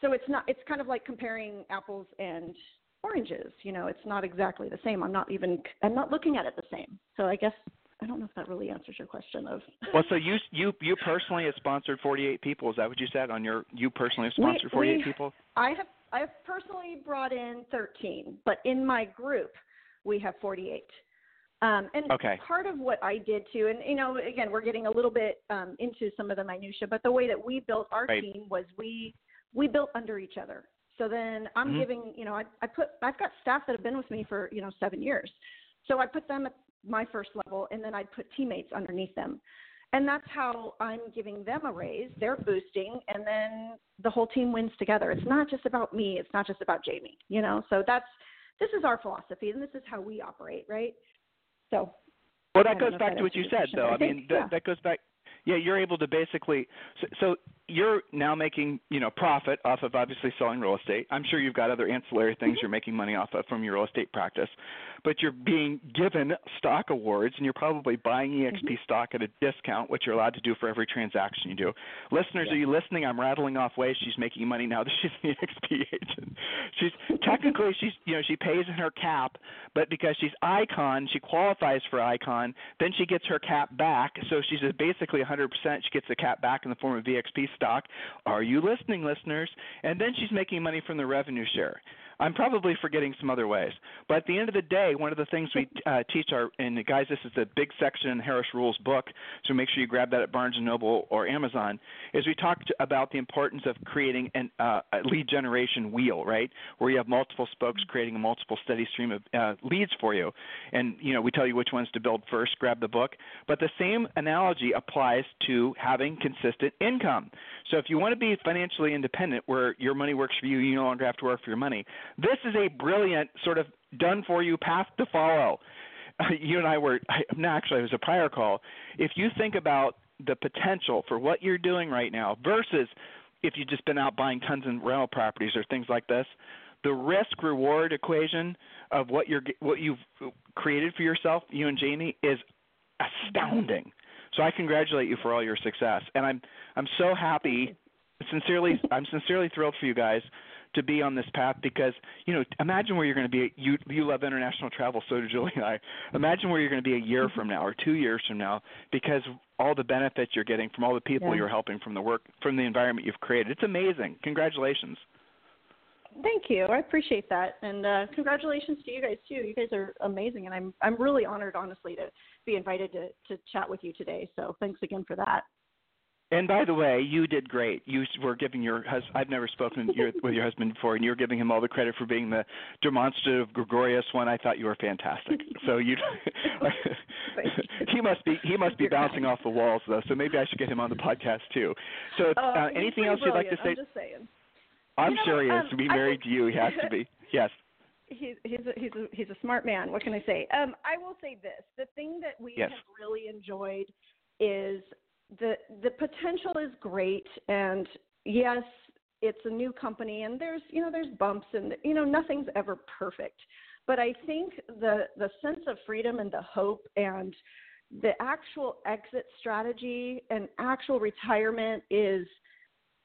so it's not it's kind of like comparing apples and oranges. You know, it's not exactly the same. I'm not even I'm not looking at it the same. So I guess I don't know if that really answers your question of. [laughs] well, so you you you personally have sponsored 48 people. Is that what you said on your you personally have sponsored 48 we, people? I have I have personally brought in 13, but in my group we have 48. Um, and okay. part of what I did too, and you know, again, we're getting a little bit um, into some of the minutia, but the way that we built our right. team was we we built under each other. So then I'm mm-hmm. giving, you know, I, I put I've got staff that have been with me for you know seven years, so I put them at my first level, and then I put teammates underneath them, and that's how I'm giving them a raise. They're boosting, and then the whole team wins together. It's not just about me. It's not just about Jaimy. You know, so that's this is our philosophy, and this is how we operate, right? So. Well, that goes back to what you said, though. I, I think, mean, that, yeah. that goes back. Yeah, you're able to basically. So, so you're now making you know profit off of obviously selling real estate. I'm sure you've got other ancillary things mm-hmm. you're making money off of from your real estate practice, but you're being given stock awards and you're probably buying EXP mm-hmm. stock at a discount, which you're allowed to do for every transaction you do. Listeners, yeah. are you listening? I'm rattling off ways she's making money now that she's an EXP agent. She's technically she's you know she pays in her cap, but because she's Icon, she qualifies for Icon. Then she gets her cap back, so she's basically 100%. She gets the cap back in the form of EXP stock. Are you listening, listeners? And then she's making money from the revenue share. I'm probably forgetting some other ways. But at the end of the day, one of the things we uh, teach our and guys, this is the big section in Harris Rules book, so make sure you grab that at Barnes and Noble or Amazon. Is we talk about the importance of creating an, uh, a lead generation wheel, right, where you have multiple spokes creating a multiple steady stream of uh, leads for you. And you know, we tell you which ones to build first. Grab the book. But the same analogy applies to having consistent income. So if you want to be financially independent, where your money works for you, you no longer have to work for your money this is a brilliant sort of done for you path to follow. [laughs] You and I were, no, actually, it was a prior call. If you think about the potential for what you're doing right now versus if you've just been out buying tons of rental properties or things like this, the risk reward equation of what you're what you've created for yourself, you and Jaimy, is astounding. So I congratulate you for all your success, and I'm I'm so happy. Sincerely, I'm sincerely thrilled for you guys to be on this path because you know imagine where you're going to be you you love international travel so do Julie and I imagine where you're going to be a year from now or 2 years from now because all the benefits you're getting from all the people yeah. you're helping from the work from the environment you've created it's amazing congratulations Thank you. I appreciate that, and uh, congratulations to you guys too. You guys are amazing, and I'm I'm really honored, honestly, to be invited to to chat with you today. So thanks again for that. And by the way, you did great. You were giving your husband, I've never spoken [laughs] your, with your husband before, and you were giving him all the credit for being the demonstrative, gregarious one. I thought you were fantastic. [laughs] So you, [laughs] he must be he must be You're bouncing kind. off the walls though. So maybe I should get him on the podcast too. So Uh, uh, anything else you'd like to say? I'm just saying. I'm You know, sure he is. um, to be married think- to you, he has to be. Yes. He's he's a, he's a, he's a smart man. What can I say? Um, I will say this: the thing that we Yes. have really enjoyed is the the potential is great, and yes, it's a new company, and there's you know there's bumps, and you know nothing's ever perfect. but I think the the sense of freedom and the hope and the actual exit strategy and actual retirement is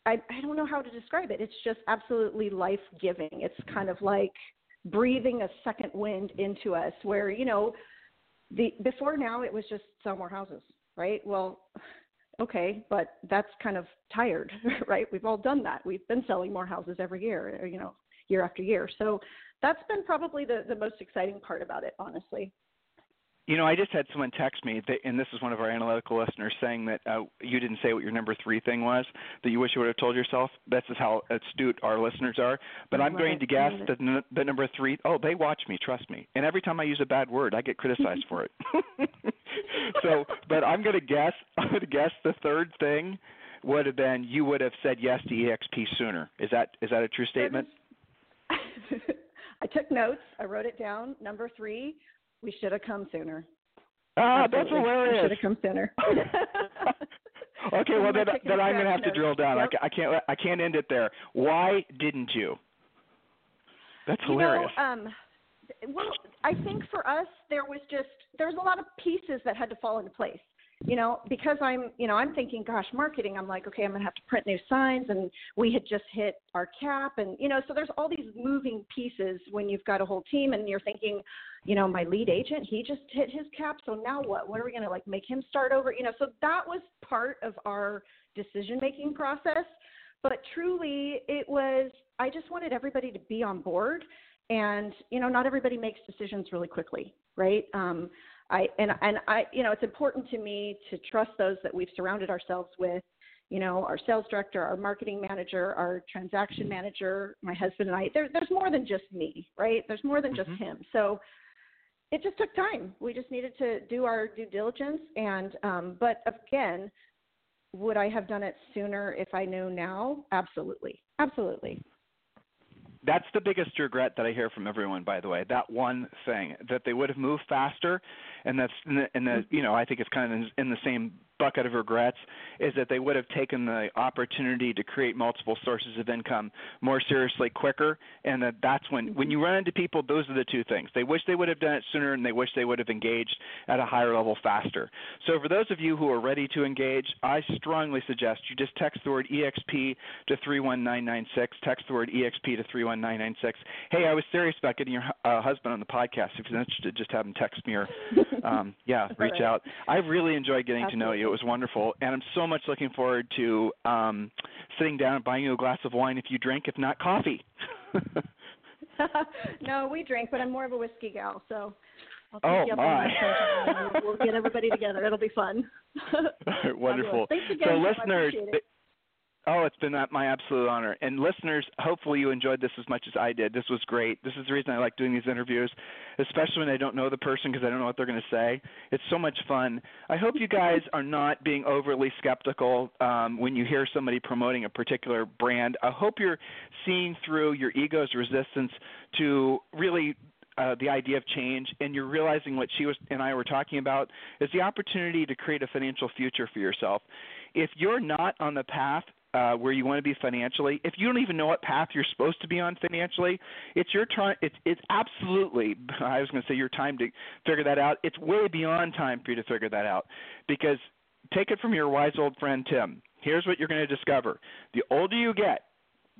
I, I don't know how to describe it. It's just absolutely life giving. It's kind of like breathing a second wind into us where, you know, the before now it was just sell more houses, right? Well, okay, but that's kind of tired, [laughs] right? We've all done that. We've been selling more houses every year, you know, year after year. So that's been probably the, the most exciting part about it, honestly. You know, I just had someone text me, that, and this is one of our analytical listeners, saying that uh, you didn't say what your number three thing was that you wish you would have told yourself. That's just how astute our listeners are. But I'm going to guess that n- the number three. Oh, they watch me, trust me. And every time I use a bad word, I get criticized for it. [laughs] so, but I'm going to guess. [laughs] I'm going to guess the third thing would have been you would have said yes to EXP sooner. Is that is that a true statement? [laughs] I took notes. I wrote it down. Number three we should have come sooner. Ah, that's hilarious. We should have come sooner. [laughs] [laughs] okay, well then, then I'm going to have to drill down. Yep. I, can't I can't end it there. Why didn't you? That's hilarious. You know, um, well, I think for us there was just there's a lot of pieces that had to fall into place you know, because I'm, you know, I'm thinking, gosh, marketing, I'm like, okay, I'm going to have to print new signs and we had just hit our cap and, you know, so there's all these moving pieces when you've got a whole team and you're thinking, you know, my lead agent, he just hit his cap, so now what? What are we going to like make him start over? You know, so that was part of our decision making process. But truly, it was, I just wanted everybody to be on board. And, you know, not everybody makes decisions really quickly, right? Um, I and and I you know it's important to me to trust those that we've surrounded ourselves with you know our sales director our marketing manager our transaction manager my husband and I. There, there's more than just me right? There's more than just mm-hmm. him. So it just took time. We just needed to do our due diligence. And um, but again would I have done it sooner if I knew now? Absolutely. Absolutely that's the biggest regret that I hear from everyone. By the way, that one thing that they would have moved faster, and that's and that mm-hmm. you know I think it's kind of in, in the same bucket of regrets is that they would have taken the opportunity to create multiple sources of income more seriously quicker and that that's when when you run into people those are the two things. They wish they would have done it sooner and they wish they would have engaged at a higher level faster. So for those of you who are ready to engage i strongly suggest you just text the word exp to 31996 text the word exp to 31996 hey i was serious about getting your uh, husband on the podcast. If you're interested just have him text me or [laughs] um, yeah reach out. I really enjoyed getting Absolutely. to know you was wonderful, and I'm so much looking forward to um, sitting down and buying you a glass of wine if you drink, if not coffee. [laughs] no, we drink, but I'm more of a whiskey gal, so I'll oh, you up my. We'll get everybody together. It'll be fun. [laughs] Wonderful. Thanks again. So, listeners, Oh, it's been my absolute honor. And listeners, hopefully you enjoyed this as much as I did. This was great. This is the reason I like doing these interviews, especially when I don't know the person because I don't know what they're going to say. It's so much fun. I hope you guys are not being overly skeptical um, when you hear somebody promoting a particular brand. I hope you're seeing through your ego's resistance to really uh, the idea of change, and you're realizing what she was and I were talking about is the opportunity to create a financial future for yourself. If you're not on the path uh, where you want to be financially, if you don't even know what path you're supposed to be on financially, it's your time. It's it's absolutely. [laughs] I was going to say your time to figure that out. It's way beyond time for you to figure that out, because take it from your wise old friend Tim. Here's what you're going to discover: the older you get,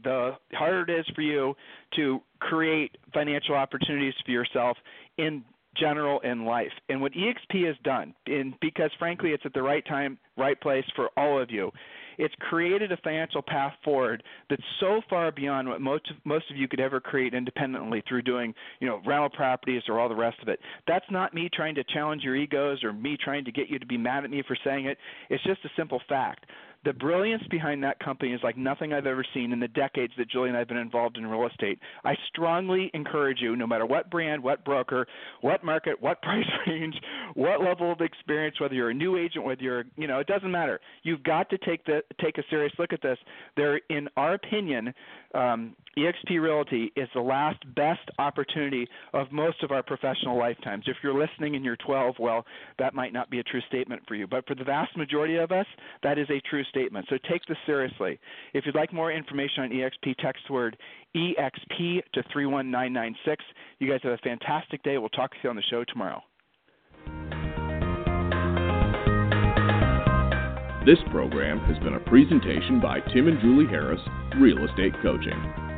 the harder it is for you to create financial opportunities for yourself in general in life. And what EXP has done, and because frankly it's at the right time, right place for all of you, it's created a financial path forward that's so far beyond what most of, most of you could ever create independently through doing, you know, rental properties or all the rest of it. That's not me trying to challenge your egos or me trying to get you to be mad at me for saying it. It's just a simple fact the brilliance behind that company is like nothing I've ever seen in the decades that Julie and I have been involved in real estate. I strongly encourage you, no matter what brand, what broker, what market, what [laughs] price range, what level of experience, whether you're a new agent, whether you're, you know, it doesn't matter. You've got to take the take a serious look at this. There, in our opinion, um, EXP Realty is the last best opportunity of most of our professional lifetimes. If you're listening and you're 12, well, that might not be a true statement for you. But for the vast majority of us, that is a true statement. So take this seriously. If you'd like more information on EXP, text word EXP to 31996. You guys have a fantastic day. We'll talk to you on the show tomorrow. This program has been a presentation by Tim and Julie Harris, Real Estate Coaching.